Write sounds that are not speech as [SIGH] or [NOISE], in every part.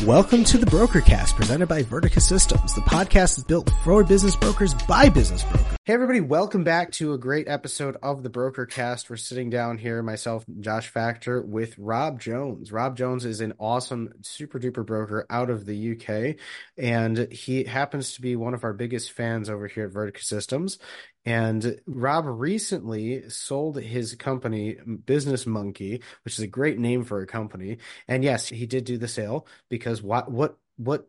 Welcome to the Brokercast presented by Vertica Systems. The podcast is built for business brokers by business brokers. Hey everybody, welcome back to a great episode of the Broker Cast. We're sitting down here, myself, Josh Factor, with Rob Jones. Rob Jones is an awesome, super duper broker out of the UK, and he happens to be one of our biggest fans over here at Vertica Systems. And Rob recently sold his company, Business Monkey, which is a great name for a company. And yes, he did do the sale because what what what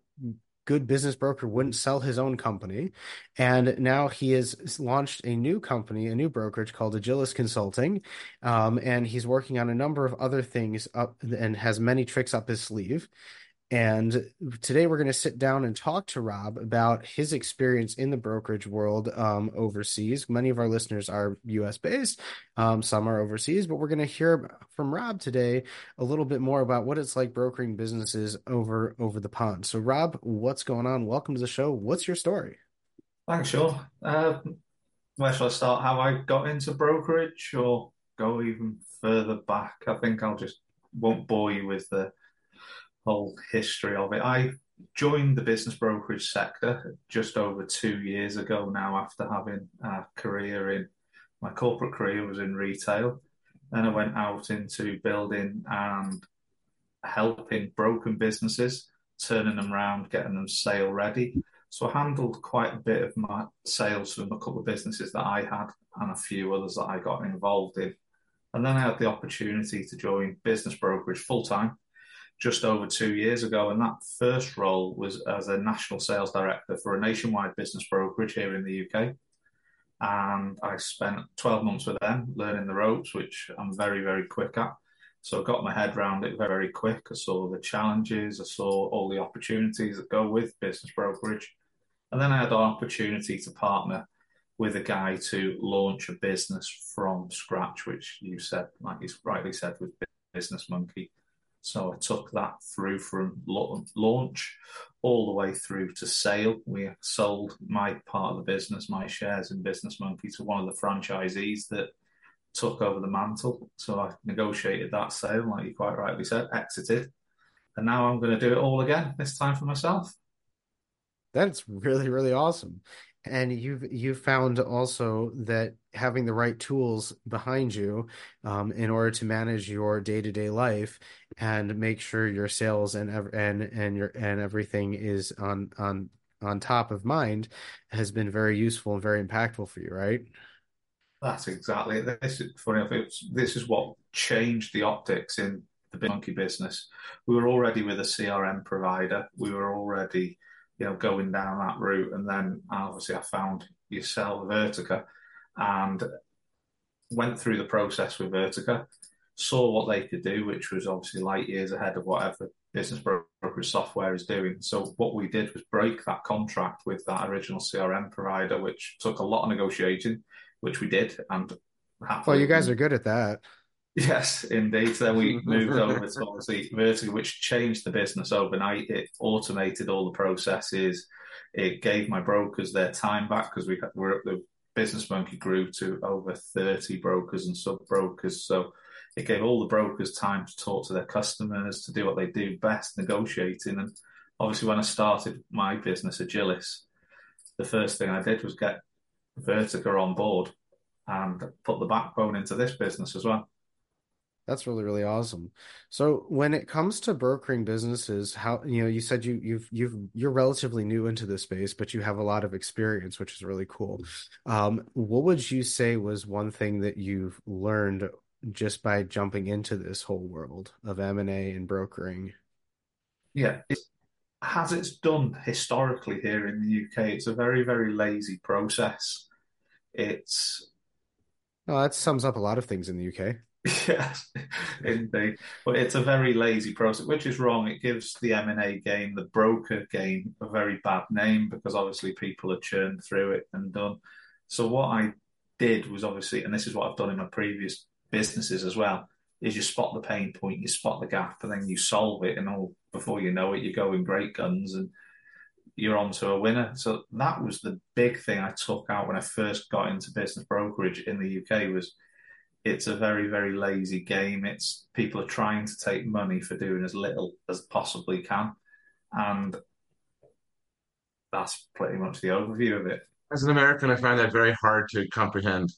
good business broker wouldn't sell his own company. And now he has launched a new company, a new brokerage called Agilis Consulting. Um, and he's working on a number of other things up and has many tricks up his sleeve. And today we're going to sit down and talk to Rob about his experience in the brokerage world um, overseas. Many of our listeners are US based, um, some are overseas, but we're going to hear from Rob today a little bit more about what it's like brokering businesses over over the pond. So, Rob, what's going on? Welcome to the show. What's your story? Thanks, sure. Uh, where shall I start? How I got into brokerage, or go even further back? I think I'll just won't bore you with the whole history of it. I joined the business brokerage sector just over two years ago now after having a career in my corporate career was in retail. Then I went out into building and helping broken businesses, turning them around, getting them sale ready. So I handled quite a bit of my sales from a couple of businesses that I had and a few others that I got involved in. And then I had the opportunity to join business brokerage full time just over two years ago. And that first role was as a national sales director for a nationwide business brokerage here in the UK. And I spent 12 months with them learning the ropes, which I'm very, very quick at. So I got my head around it very quick. I saw the challenges, I saw all the opportunities that go with business brokerage. And then I had the opportunity to partner with a guy to launch a business from scratch, which you said, like you rightly said, with Business Monkey. So I took that through from launch all the way through to sale. We sold my part of the business, my shares in Business Monkey, to one of the franchisees that took over the mantle. So I negotiated that sale, like you quite rightly said, exited. And now I'm going to do it all again, this time for myself. That's really, really awesome and you've you've found also that having the right tools behind you um, in order to manage your day-to-day life and make sure your sales and and and your and everything is on on on top of mind has been very useful and very impactful for you right? That's exactly it. this is funny this is what changed the optics in the monkey business. We were already with a crm provider. We were already you know, going down that route. And then uh, obviously I found yourself Vertica and went through the process with Vertica, saw what they could do, which was obviously light years ahead of whatever business brokerage software is doing. So what we did was break that contract with that original CRM provider, which took a lot of negotiating, which we did. And well, you guys are good at that. Yes, indeed. Then we [LAUGHS] moved over to obviously Vertica, which changed the business overnight. It automated all the processes. It gave my brokers their time back because we were the business monkey grew to over 30 brokers and sub brokers. So it gave all the brokers time to talk to their customers, to do what they do best, negotiating. And obviously, when I started my business, Agilis, the first thing I did was get Vertica on board and put the backbone into this business as well. That's really really awesome. So when it comes to brokering businesses, how you know you said you you've you've you're relatively new into this space, but you have a lot of experience, which is really cool. Um, what would you say was one thing that you've learned just by jumping into this whole world of M and A and brokering? Yeah, it, as it's done historically here in the UK, it's a very very lazy process. It's Oh, that sums up a lot of things in the UK. [LAUGHS] yes, indeed. But it's a very lazy process, which is wrong. It gives the M and A game, the broker game, a very bad name because obviously people are churned through it and done. So what I did was obviously, and this is what I've done in my previous businesses as well, is you spot the pain point, you spot the gap, and then you solve it, and all before you know it, you're going great guns and you're on to a winner. So that was the big thing I took out when I first got into business brokerage in the UK was it's a very very lazy game. It's people are trying to take money for doing as little as possibly can, And that's pretty much the overview of it. As an American, I find that very hard to comprehend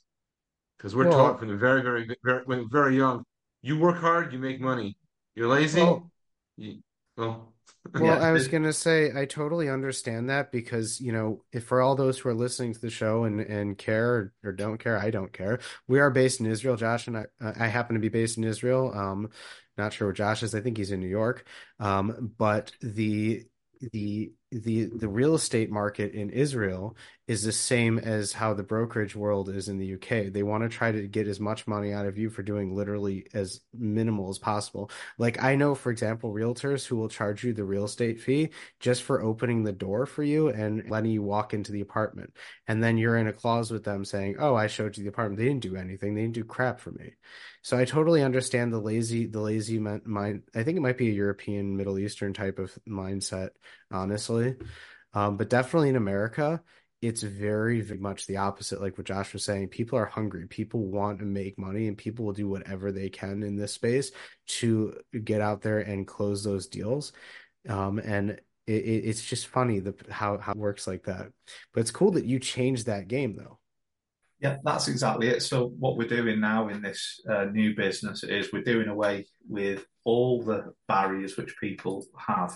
because we're Well, taught from the very, very, very, when very young, you work hard, you make money. You're lazy, well, you, well, [LAUGHS] Well, I was gonna say I totally understand that because, you know, if for all those who are listening to the show and and care or, don't care, I don't care. We are based in Israel, Josh and I. Uh, I happen to be based in Israel. Um, not sure where Josh is. I think he's in New York. Um, but the the the the real estate market in Israel is the same as how the brokerage world is in the UK. They want to try to get as much money out of you for doing literally as minimal as possible. Like I know, for example, realtors who will charge you the real estate fee just for opening the door for you and letting you walk into the apartment. And then you're in a clause with them saying, "Oh, I showed you the apartment. They didn't do anything. They didn't do crap for me." So I totally understand the lazy, the lazy mind. I think it might be a European, Middle Eastern type of mindset, honestly. Um, but definitely in America, it's very, very much the opposite. Like what Josh was saying, people are hungry. People want to make money, and people will do whatever they can in this space to get out there and close those deals. Um, and it, it, it's just funny the how how it works like that. But it's cool that you changed that game, though. yeah, that's exactly it. So what we're doing now in this uh, new business is we're doing away with all the barriers which people have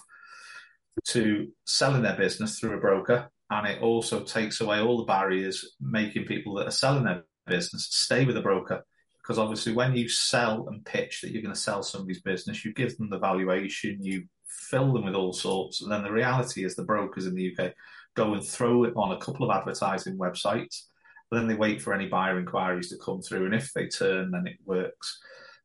to selling their business through a broker. And it also takes away all the barriers, making people that are selling their business stay with a broker. Because obviously, when you sell and pitch that you're going to sell somebody's business, you give them the valuation, you fill them with all sorts. And then the reality is, the brokers in the UK go and throw it on a couple of advertising websites. and Then they wait for any buyer inquiries to come through. And if they turn, then it works.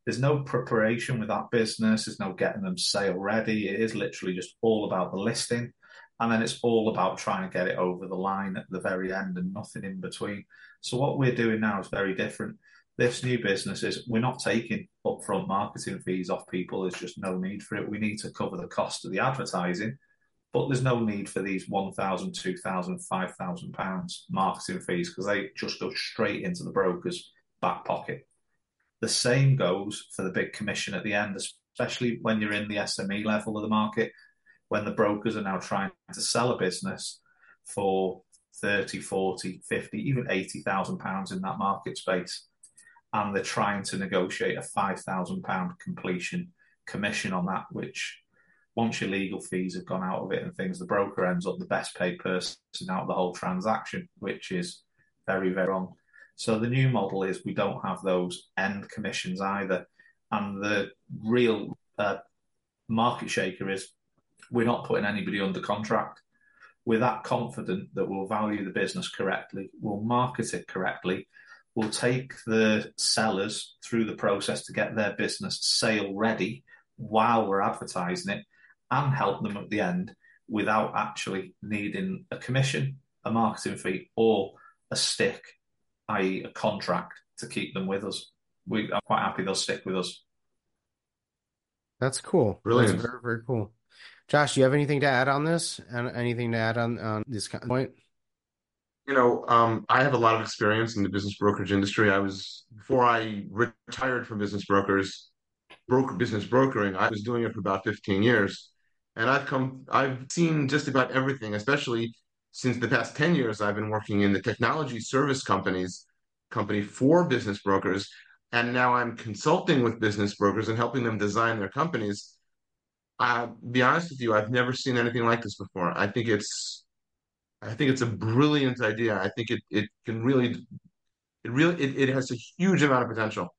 There's no preparation with that business. There's no getting them sale ready. It is literally just all about the listing. And then it's all about trying to get it over the line at the very end and nothing in between. So what we're doing now is very different. This new business is we're not taking upfront marketing fees off people. There's just no need for it. We need to cover the cost of the advertising, but there's no need for these 1,000, 2,000, 5,000 pounds marketing fees because they just go straight into the broker's back pocket. The same goes for the big commission at the end, especially when you're in the SME level of the market, when the brokers are now trying to sell a business for 30, 40, 50, even 80,000 pounds in that market space. And they're trying to negotiate a 5,000 pound completion commission on that, which once your legal fees have gone out of it and things, the broker ends up the best paid person out of the whole transaction, which is very, very wrong. So the new model is we don't have those end commissions either. And the real uh, market shaker is we're not putting anybody under contract. We're that confident that we'll value the business correctly, we'll market it correctly, we'll take the sellers through the process to get their business sale ready while we're advertising it and help them at the end without actually needing a commission, a marketing fee, or a stick i.e., a contract to keep them with us. We are quite happy they'll stick with us. That's cool. That's very, very cool. Josh, do you have anything to add on this? And anything to add on on this point? You know, um, I have a lot of experience in the business brokerage industry. I was before I retired from business brokers, broker business brokering. I was doing it for about 15 years, and I've come, I've seen just about everything, especially since the past 10 years. I've been working in the technology service companies, company for business brokers, and now I'm consulting with business brokers and helping them design their companies. I'll be honest with you, I've never seen anything like this before. I think it's I think it's a brilliant idea. I think it, it can really it really it, it has a huge amount of potential.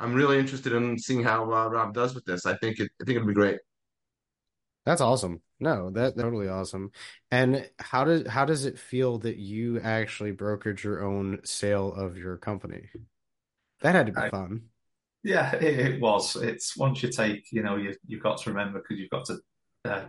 I'm really interested in seeing how uh, Rob does with this. I think it I think it'll be great. That's awesome. No, that totally awesome. And how does how does it feel that you actually brokered your own sale of your company? That had to be I, fun. yeah, it, it, was. It's once you take, you know, you, you've got to remember because you've got to uh,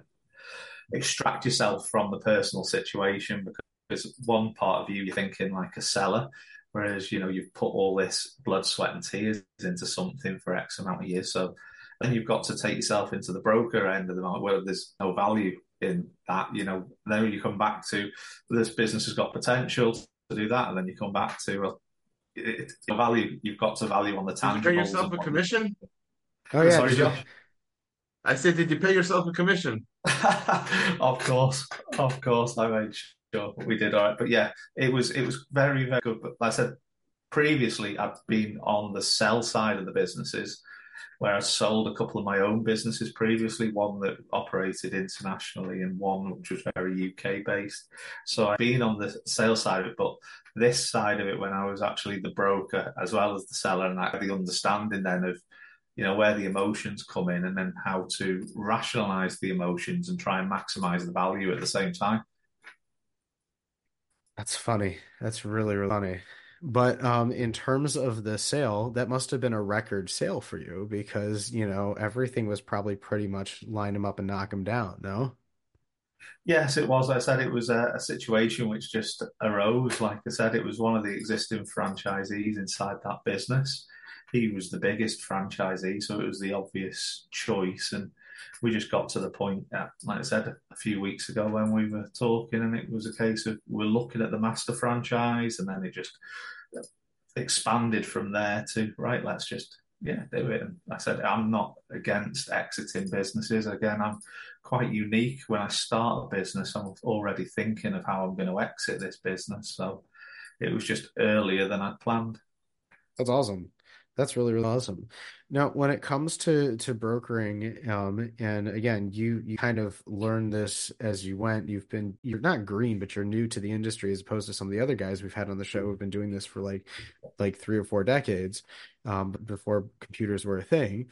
extract yourself from the personal situation because one part of you, you're thinking like a seller, whereas, you know, you've put all this blood, sweat, and tears into something for X amount of years. So then you've got to take yourself into the broker end of the market where there's no value in that. You know, then you come back to this business has got potential to do that, and then you come back to well, it, it, value. You've got to value on the tangibles. Did you pay yourself a commission? Oh yeah, Sorry, Josh. I said, did you pay yourself a commission? [LAUGHS] of course, of course, I made sure we did all right. But yeah, it was it was very very good. But like I said previously, I've been on the sell side of the businesses, where I sold a couple of my own businesses previously, one that operated internationally and one which was very UK based. So I've been on the sales side of it, but this side of it when I was actually the broker as well as the seller, and I had the understanding then of you know where the emotions come in and then how to rationalize the emotions and try and maximize the value at the same time That's funny. That's really, really funny. But um, in terms of the sale, that must have been a record sale for you because, you know, everything was probably pretty much line them up and knock them down, no? yes it was. I said it was a, a situation which just arose. Like i said it was one of the existing franchisees inside that business. He was the biggest franchisee so it was the obvious choice. And we just got to the point, uh, like I said a few weeks ago when we were talking, and it was a case of we're looking at the master franchise, and then it just expanded from there to right. Let's just yeah do it. And I said I'm not against exiting businesses. Again, I'm quite unique. When I start a business, I'm already thinking of how I'm going to exit this business. So it was just earlier than I'd planned. That's awesome. That's really, really awesome. Now, when it comes to to brokering, um, and again, you you kind of learned this as you went. You've been you're not green, but you're new to the industry as opposed to some of the other guys we've had on the show who've been doing this for like like three or four decades, um, before computers were a thing.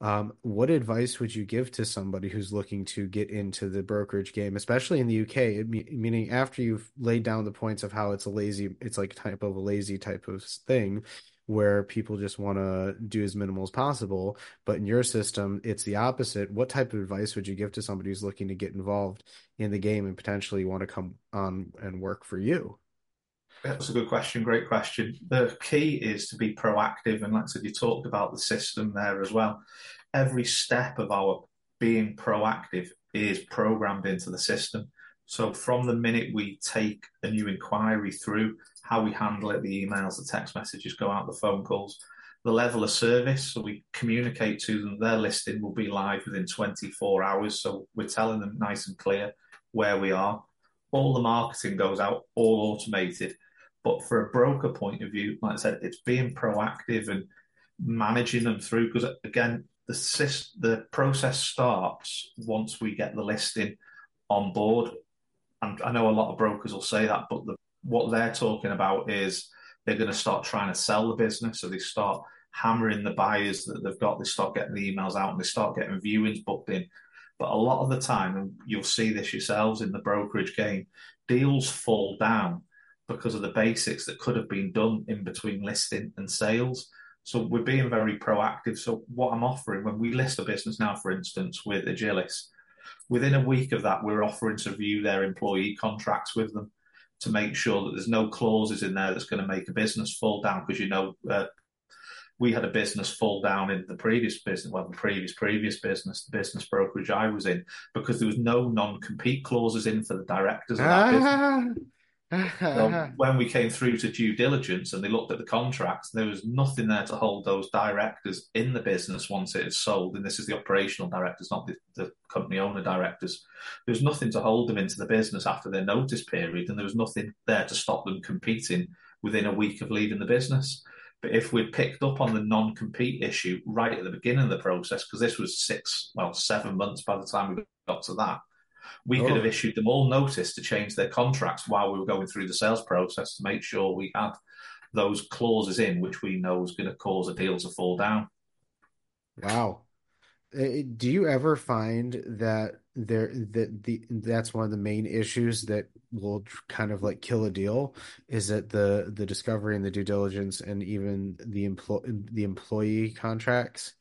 Um, what advice would you give to somebody who's looking to get into the brokerage game, especially in the UK? meaning after you've laid down the points of how it's a lazy, it's like type of a lazy type of thing where people just want to do as minimal as possible. But in your system, it's the opposite. What type of advice would you give to somebody who's looking to get involved in the game and potentially want to come on and work for you? That's a good question. Great question. The key is to be proactive. And like I said, you talked about the system there as well. Every step of our being proactive is programmed into the system. So from the minute we take a new inquiry through, how we handle it, the emails, the text messages go out, the phone calls, the level of service. So we communicate to them, their listing will be live within 24 hours. So we're telling them nice and clear where we are. All the marketing goes out, all automated. But for a broker point of view, like I said, it's being proactive and managing them through. Because again, the the process starts once we get the listing on board. And I know a lot of brokers will say that, but the what they're talking about is they're going to start trying to sell the business. So they start hammering the buyers that they've got. They start getting the emails out and they start getting viewings booked in. But a lot of the time, and you'll see this yourselves in the brokerage game, deals fall down because of the basics that could have been done in between listing and sales. So we're being very proactive. So what I'm offering when we list a business now, for instance, with Agilis, within a week of that, we're offering to view their employee contracts with them to make sure that there's no clauses in there that's going to make a business fall down because you know uh, we had a business fall down in the previous business, well, the previous previous business, the business brokerage I was in, because there was no non-compete clauses in for the directors of that business. [LAUGHS] [LAUGHS] when we came through to due diligence and they looked at the contracts, there was nothing there to hold those directors in the business once it is sold. And this is the operational directors, not the, the company owner directors. There was nothing to hold them into the business after their notice period, and there was nothing there to stop them competing within a week of leaving the business. But if we'd picked up on the non compete issue right at the beginning of the process, because this was six, well, seven months by the time we got to that, we oh. could have issued them all notice to change their contracts while we were going through the sales process to make sure we had those clauses in which we know is going to cause a deal to fall down. Wow. Uh, do you ever find that there that the that's one of the main issues that will kind of like kill a deal is that the the discovery and the due diligence and even the employ the employee contracts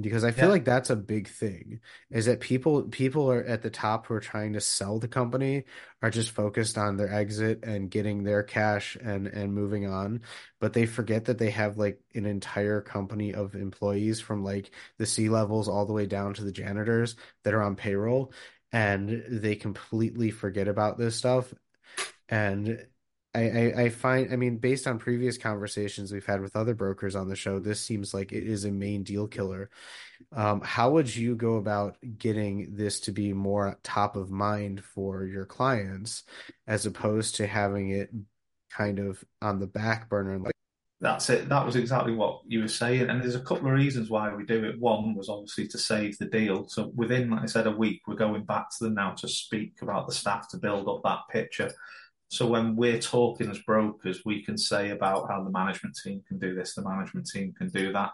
because I feel yeah. like that's a big thing is that people people are at the top who are trying to sell the company are just focused on their exit and getting their cash and and moving on but they forget that they have like an entire company of employees from like the C levels all the way down to the janitors that are on payroll and they completely forget about this stuff and I, I, I find, I mean, based on previous conversations we've had with other brokers on the show, this seems like it is a main deal killer. Um, how would you go about getting this to be more top of mind for your clients as opposed to having it kind of on the back burner? Like, that's it. That was exactly what you were saying. And there's a couple of reasons why we do it. One was obviously to save the deal. So within, like I said, a week, we're going back to them now to speak about the staff to build up that picture. So when we're talking as brokers, we can say about how the management team can do this, the management team can do that.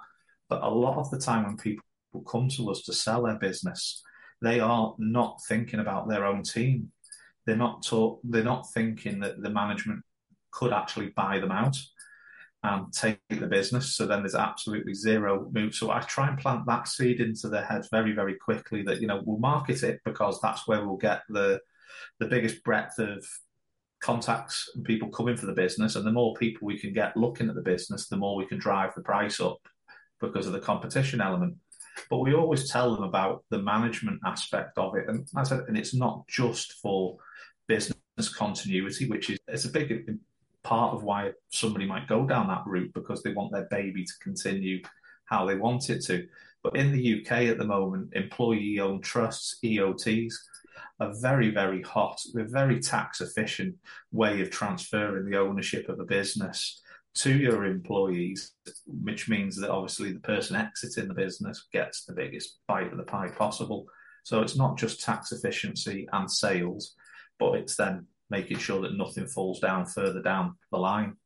But a lot of the time when people come to us to sell their business, they are not thinking about their own team. They're not talk, they're not thinking that the management could actually buy them out and take the business. So then there's absolutely zero move. So I try and plant that seed into their heads very, very quickly that, you know, we'll market it because that's where we'll get the the biggest breadth of contacts and people coming for the business. And the more people we can get looking at the business, the more we can drive the price up because of the competition element. But we always tell them about the management aspect of it. And and it's not just for business continuity, which is it's a big part of why somebody might go down that route because they want their baby to continue how they want it to. But in the UK at the moment, employee owned trusts, EOTs, are very, very hot. They're very tax efficient way of transferring the ownership of a business to your employees, which means that obviously the person exiting the business gets the biggest bite of the pie possible. So it's not just tax efficiency and sales, but it's then making sure that nothing falls down further down the line.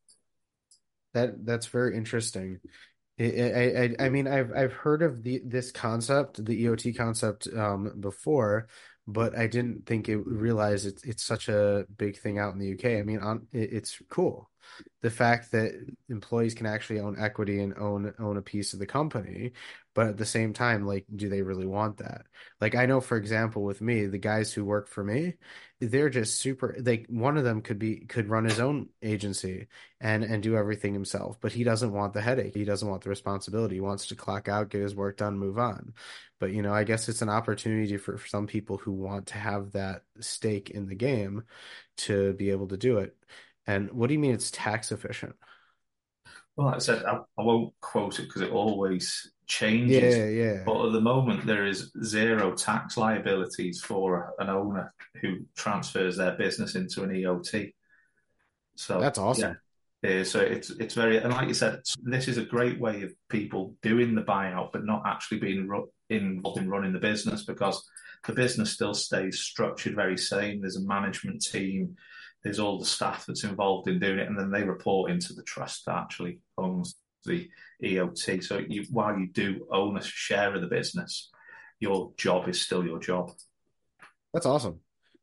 That that's very interesting. I, I, I mean, I've I've heard of the this concept, the EOT concept, um, before, but I didn't think it realize it's it's such a big thing out in the UK. I mean, on it, it's cool the fact that employees can actually own equity and own own a piece of the company but at the same time like do they really want that? Like i know for example with me the guys who work for me they're just super like one of them could be could run his own agency and and do everything himself but he doesn't want the headache. He doesn't want the responsibility. He wants to clock out get his work done move on. But you know i guess it's an opportunity for, for some people who want to have that stake in the game to be able to do it and what do you mean it's tax efficient? Well, like I said, I, I won't quote it because it always changes. Yeah, yeah. But at the moment, there is zero tax liabilities for an owner who transfers their business into an EOT. So that's awesome. Yeah, yeah, so it's it's very and like you said, this is a great way of people doing the buyout, but not actually being ru- involved in running the business because the business still stays structured very same. There's a management team there's all the staff that's involved in doing it, and then they report into the trust that actually owns the EOT. So you, while you do own a share of the business, your job is still your job. That's awesome.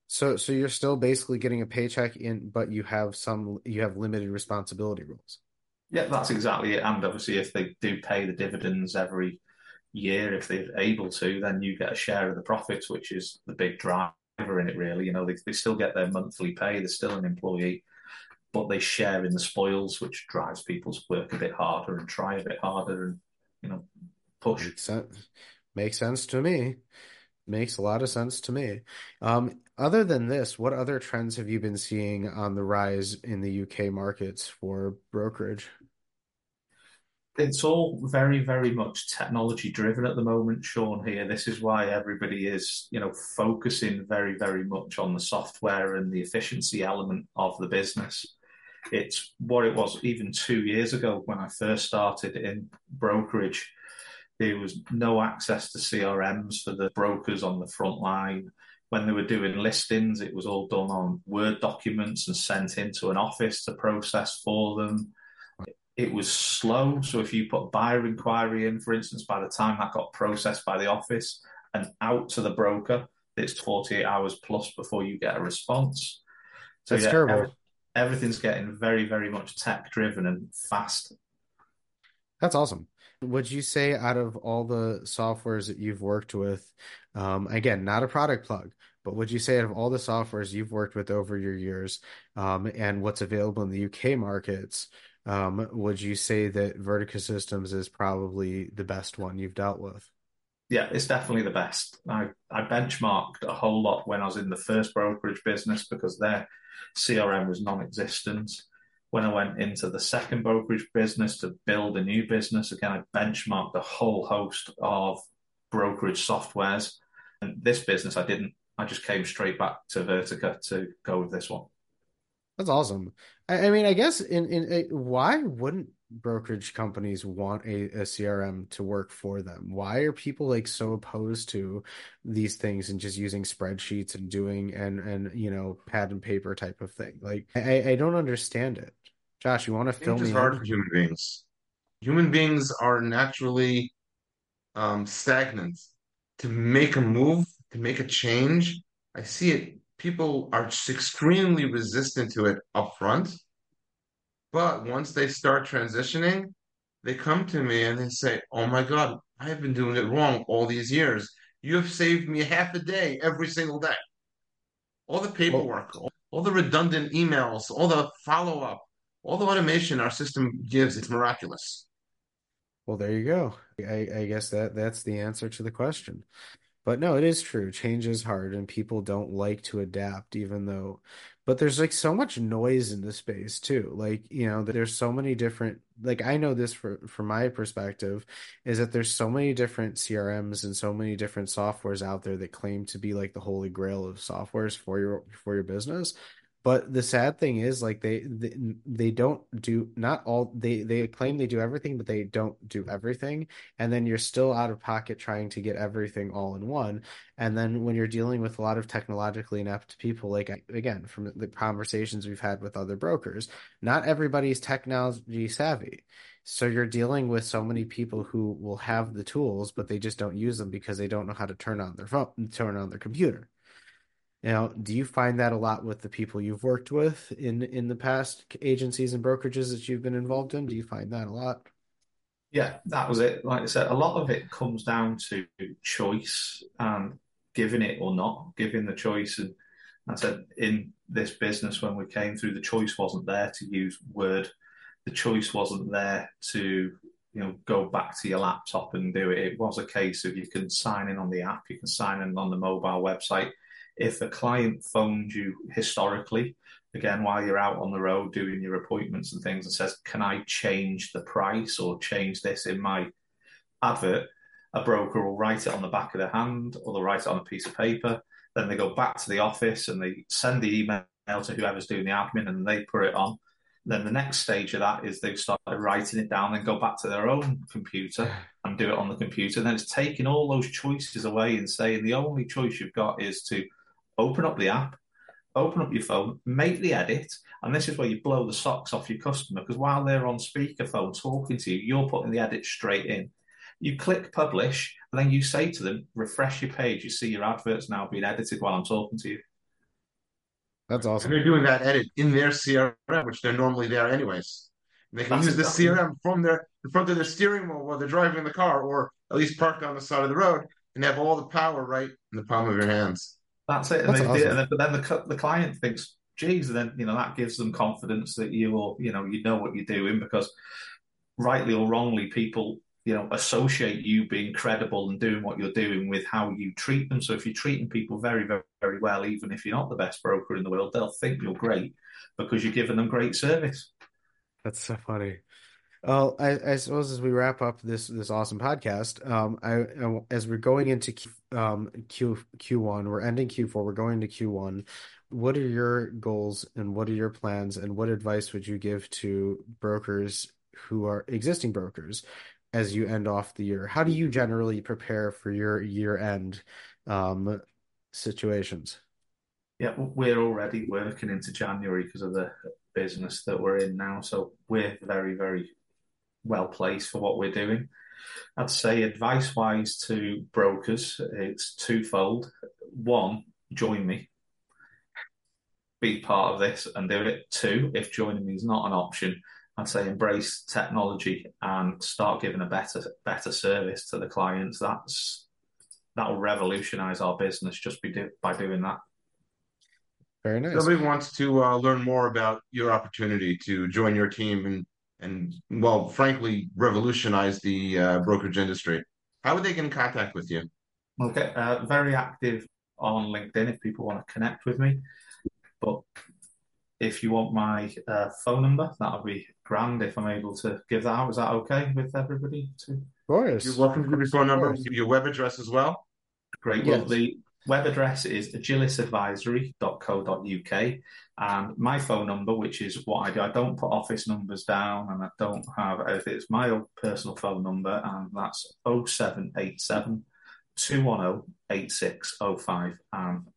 So so you're still basically getting a paycheck in, but you have some you have limited responsibility rules. Yeah, that's exactly it. And obviously, if they do pay the dividends every year, if they're able to, then you get a share of the profits, which is the big drive in it really. You know, they, they still get their monthly pay, they're still an employee, but they share in the spoils, which drives people's work a bit harder and try a bit harder and, you know, push. Makes sense, Makes sense to me. Makes a lot of sense to me. Um, other than this, what other trends have you been seeing on the rise in the UK markets for brokerage? It's all very, very much technology driven at the moment, Sean. Here, this is why everybody is, you know, focusing very, very much on the software and the efficiency element of the business. It's what it was even two years ago when I first started in brokerage. There was no access to CRMs for the brokers on the front line. When they were doing listings, it was all done on Word documents and sent into an office to process for them it was slow. So if you put buyer inquiry in, for instance, by the time that got processed by the office and out to the broker, it's 48 hours plus before you get a response. So That's yeah, terrible. Every, everything's getting very, very much tech driven and fast. That's awesome. Would you say out of all the softwares that you've worked with, um, again, not a product plug, but would you say out of all the softwares you've worked with over your years um, and what's available in the UK markets, um, would you say that Vertica Systems is probably the best one you've dealt with? yeah, it's definitely the best. I, I benchmarked a whole lot when I was in the first brokerage business because their CRM was non-existent. When I went into the second brokerage business to build a new business, again, I benchmarked a whole host of brokerage softwares. And this business, I didn't. I just came straight back to Vertica to go with this one. That's awesome. I, I mean, I guess in in why wouldn't brokerage companies want a, a CRM to work for them? Why are people like so opposed to these things and just using spreadsheets and doing and and you know pad and paper type of thing? Like I, I don't understand it. Josh, you want to fill me? It's hard for human beings. Human beings are naturally um, stagnant. To make a move, to make a change, I see it. People are extremely resistant to it up front but once they start transitioning, they come to me and they say, Oh my God, I have been doing it wrong all these years. You have saved me half a day every single day. All the paperwork, all, all the redundant emails, all the follow up, all the automation our system gives, it's miraculous. Well, there you go. I, I guess that that's the answer to the question. But no, it is true. Change is hard and people don't like to adapt, even though but there's like so much noise in the space too like you know there's so many different like i know this for from my perspective is that there's so many different crms and so many different softwares out there that claim to be like the holy grail of softwares for your for your business but the sad thing is, like they, they they don't do not all they they claim they do everything, but they don't do everything. And then you're still out of pocket trying to get everything all in one. And then when you're dealing with a lot of technologically inept people, like again from the conversations we've had with other brokers, not everybody's technology savvy. So you're dealing with so many people who will have the tools, but they just don't use them because they don't know how to turn on their phone, turn on their computer. Now, do you find that a lot with the people you've worked with in in the past agencies and brokerages that you've been involved in? Do you find that a lot? Yeah, that was it. Like I said, a lot of it comes down to choice and giving it or not, giving the choice. And I said in this business, when we came through, the choice wasn't there to use Word. The choice wasn't there to you know go back to your laptop and do it. It was a case of you can sign in on the app, you can sign in on the mobile website if a client phoned you historically, again, while you're out on the road doing your appointments and things, and says, Can I change the price or change this in my advert? A broker will write it on the back of their hand or they'll write it on a piece of paper. Then they go back to the office and they send the email to whoever's doing the admin and they put it on. Then the next stage of that is they've started writing it down and go back to their own computer [SIGHS] and do it on the computer. And then it's taking all those choices away and saying the only choice you've got is to open up the app, open up your phone, make the edit, and this is where you blow the socks off your customer because while they're on speakerphone talking to you, you're putting the edit straight in. You click publish, and then you say to them, refresh your page. You see your adverts now being edited while I'm talking to you. That's awesome. And they're doing that edit in their CRM, which they're normally there anyways. And they can That's use exactly. the CRM from their in front of their steering wheel while they're driving the car, or at least parked on the side of the road, and have all the power right in the palm of your hands. That's it. And, That's awesome. and then, but then the the client thinks, "Geez," and then you know that gives them confidence that you will, you know, you know what you're doing because, rightly or wrongly, people you know associate you being credible and doing what you're doing with how you treat them. So if you're treating people very, very, very well, even if you're not the best broker in the world, they'll think you're great because you're giving them great service. That's so funny. Well, I, I, suppose as we wrap up this this awesome podcast, um, I, I as we're going into Q, um, Q Q one, we're ending Q four, we're going to Q one. What are your goals and what are your plans and what advice would you give to brokers who are existing brokers as you end off the year? How do you generally prepare for your year end um, situations? Yeah, we're already working into January because of the business that we're in now. So we're very, very well placed for what we're doing. I'd say advice wise to brokers, it's twofold. One, join me, be part of this and do it. Two, if joining me is not an option, I'd say embrace technology and start giving a better better service to the clients. That's that will revolutionize our business just be do, by doing that. Very nice. Somebody wants to uh, learn more about your opportunity to join your team and and well, frankly, revolutionize the uh, brokerage industry. how would they get in contact with you? Okay, uh, very active on LinkedIn if people want to connect with me. But if you want my uh, phone number, that would be grand if I'm able to give that out. Is that okay with everybody? To... Of course. You're welcome to give your phone number, give your web address as well. Great. Yes. Well, the web address is agilisadvisory.co.uk and my phone number, which is what I do. I don't put office numbers down and I don't have, anything. it's my own personal phone number and that's 0787 210 8605 and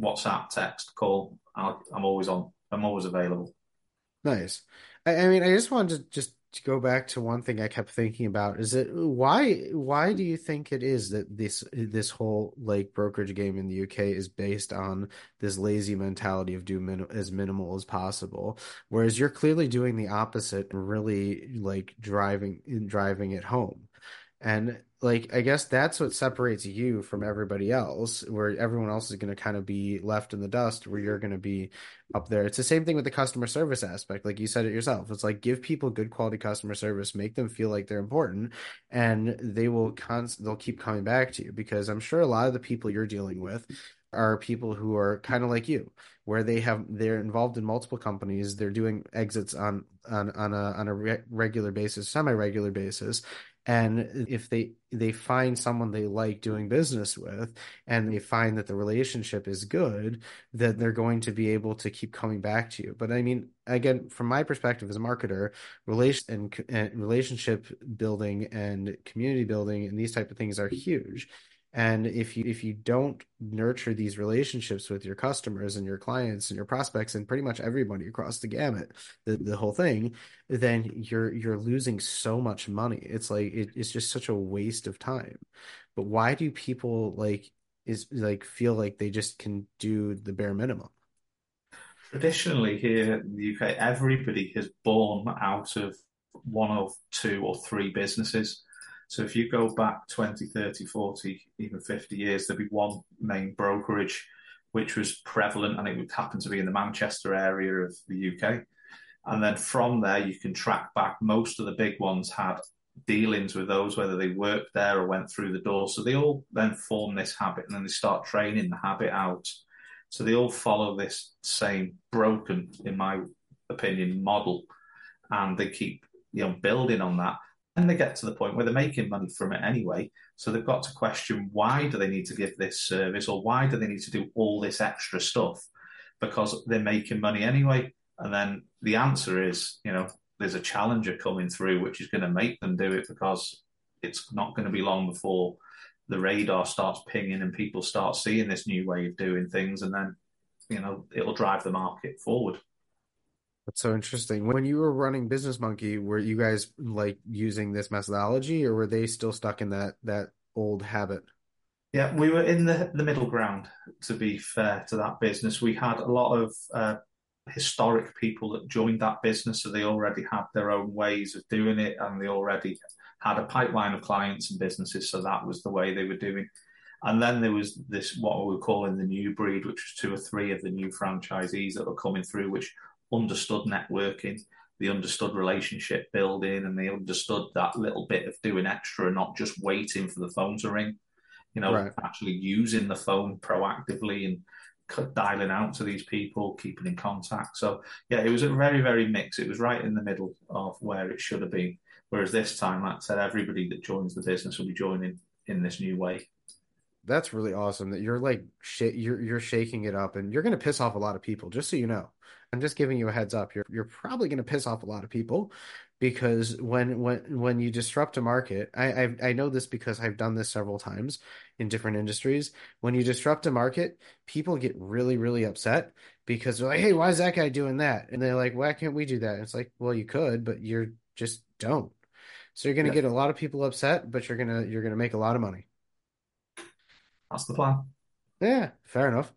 WhatsApp, text, call. i am always on. I'm always available. Nice. I, I mean, I just wanted to just to go back to one thing I kept thinking about is that why why do you think it is that this this whole like brokerage game in the UK is based on this lazy mentality of do min- as minimal as possible, whereas you're clearly doing the opposite and really like driving driving it home. And like I guess that's what separates you from everybody else, where everyone else is going to kind of be left in the dust, where you're going to be up there. It's the same thing with the customer service aspect, like you said it yourself. It's like give people good quality customer service, make them feel like they're important, and they will const- they'll keep coming back to you because I'm sure a lot of the people you're dealing with are people who are kind of like you, where they have they're involved in multiple companies, they're doing exits on on on a on a re- regular basis, semi regular basis, and if they they find someone they like doing business with and they find that the relationship is good that they're going to be able to keep coming back to you. But i mean again from my perspective as a marketer relation and, and relationship building and community building and these type of things are huge and if you if you don't nurture these relationships with your customers and your clients and your prospects and pretty much everybody across the gamut, the, the whole thing, then you're you're losing so much money. It's like it, it's just such a waste of time. But why do people like is like feel like they just can do the bare minimum? Traditionally, here in the UK, everybody has born out of one of two or three businesses. So if you go back 20, 30, 40, even 50 years, there'd be one main brokerage which was prevalent and it would happen to be in the Manchester area of the UK. And then from there, you can track back. Most of the big ones had dealings with those, whether they worked there or went through the door. So they all then form this habit and then they start training the habit out. So they all follow this same broken, in my opinion, model. And they keep, you know, building on that they get to the point where they're making money from it anyway. So they've got to question why do they need to give this service or why do they need to do all this extra stuff? Because they're making money anyway. And then the answer is, you know, there's a challenger coming through which is going to make them do it because it's not going to be long before the radar starts pinging and people start seeing this new way of doing things and then you know it'll drive the market forward that's so interesting. When you were running Business Monkey, were you guys like using this methodology, or were they still stuck in that that old habit? Yeah, we were in the the middle ground. To be fair to that business, we had a lot of uh, historic people that joined that business, so they already had their own ways of doing it, and they already had a pipeline of clients and businesses. So that was the way they were doing. And then there was this what we were calling the new breed, which was two or three of the new franchisees that were coming through, which understood networking, they understood relationship building, and they understood that little bit of doing extra and not just waiting for the phone to ring. You know, right. actually using the phone proactively and dialing out to these people, keeping in contact. So yeah, it was a very, very mix. It was right in the middle of where it should have been. Whereas this time, like I said, everybody that joins the business will be joining in this new way. That's really awesome that you're like sh- you're you're shaking it up and you're going to piss off a lot of people just so you know. I'm just giving you a heads up. You're you're probably going to piss off a lot of people because when when when you disrupt a market, I, I I know this because I've done this several times in different industries. When you disrupt a market, people get really really upset because they're like, "Hey, why is that guy doing that?" And they're like, "Why can't we do that?" And it's like, "Well, you could, but you're just don't." So you're going to yeah. get a lot of people upset, but you're gonna you're gonna make a lot of money. That's the plan. Yeah, fair enough.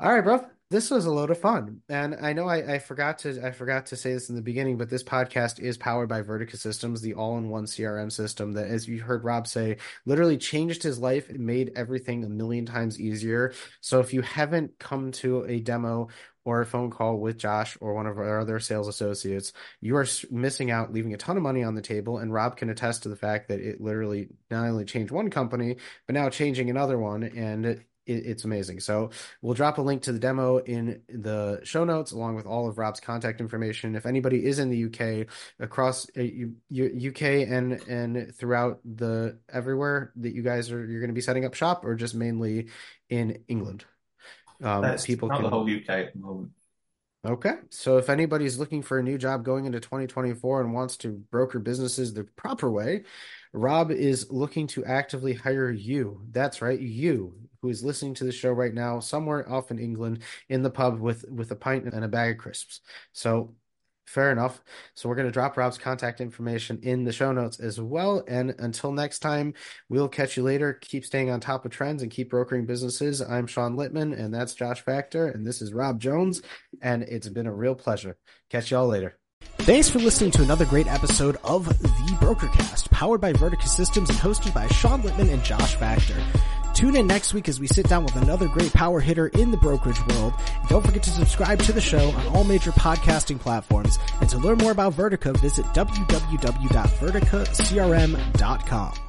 All right, bro. this was a load of fun. And I know I, I, forgot to I forgot to say this in the beginning, but this podcast is powered by Vertica Systems, the all-in-one CRM system that, as you heard Rob say, literally changed his life and made everything a million times easier. So if you haven't come to a demo or a phone call with Josh or one of our other sales associates, you are missing out, leaving a ton of money on the table. And Rob can attest to the fact that it literally not only changed one company, but now changing another one. And it's amazing. So we'll drop a link to the demo in the show notes along with all of Rob's contact information. If anybody is in the UK across uh, UK and and throughout the everywhere that you guys are you're going to be setting up shop or just mainly in England. Um, people not can, the whole UK at the moment. Okay. So if anybody's looking for a new job going into 2024 and wants to broker businesses the proper way, Rob is looking to actively hire you. That's right, you who is listening to the show right now somewhere off in England in the pub with with a pint and a bag of crisps. So fair enough. So we're going to drop Rob's contact information in the show notes as well. And until next time, we'll catch you later. Keep staying on top of trends and keep brokering businesses. I'm Sean Littman, and that's Josh Factor, and this is Rob Jones. And it's been a real pleasure. Catch y'all later. Thanks for listening to another great episode of The Brokercast, powered by Vertica Systems and hosted by Sean Littman and Josh Factor. Tune in next week as we sit down with another great power hitter in the brokerage world. And don't forget to subscribe to the show on all major podcasting platforms. And to learn more about Vertica, visit www.verticacrm.com.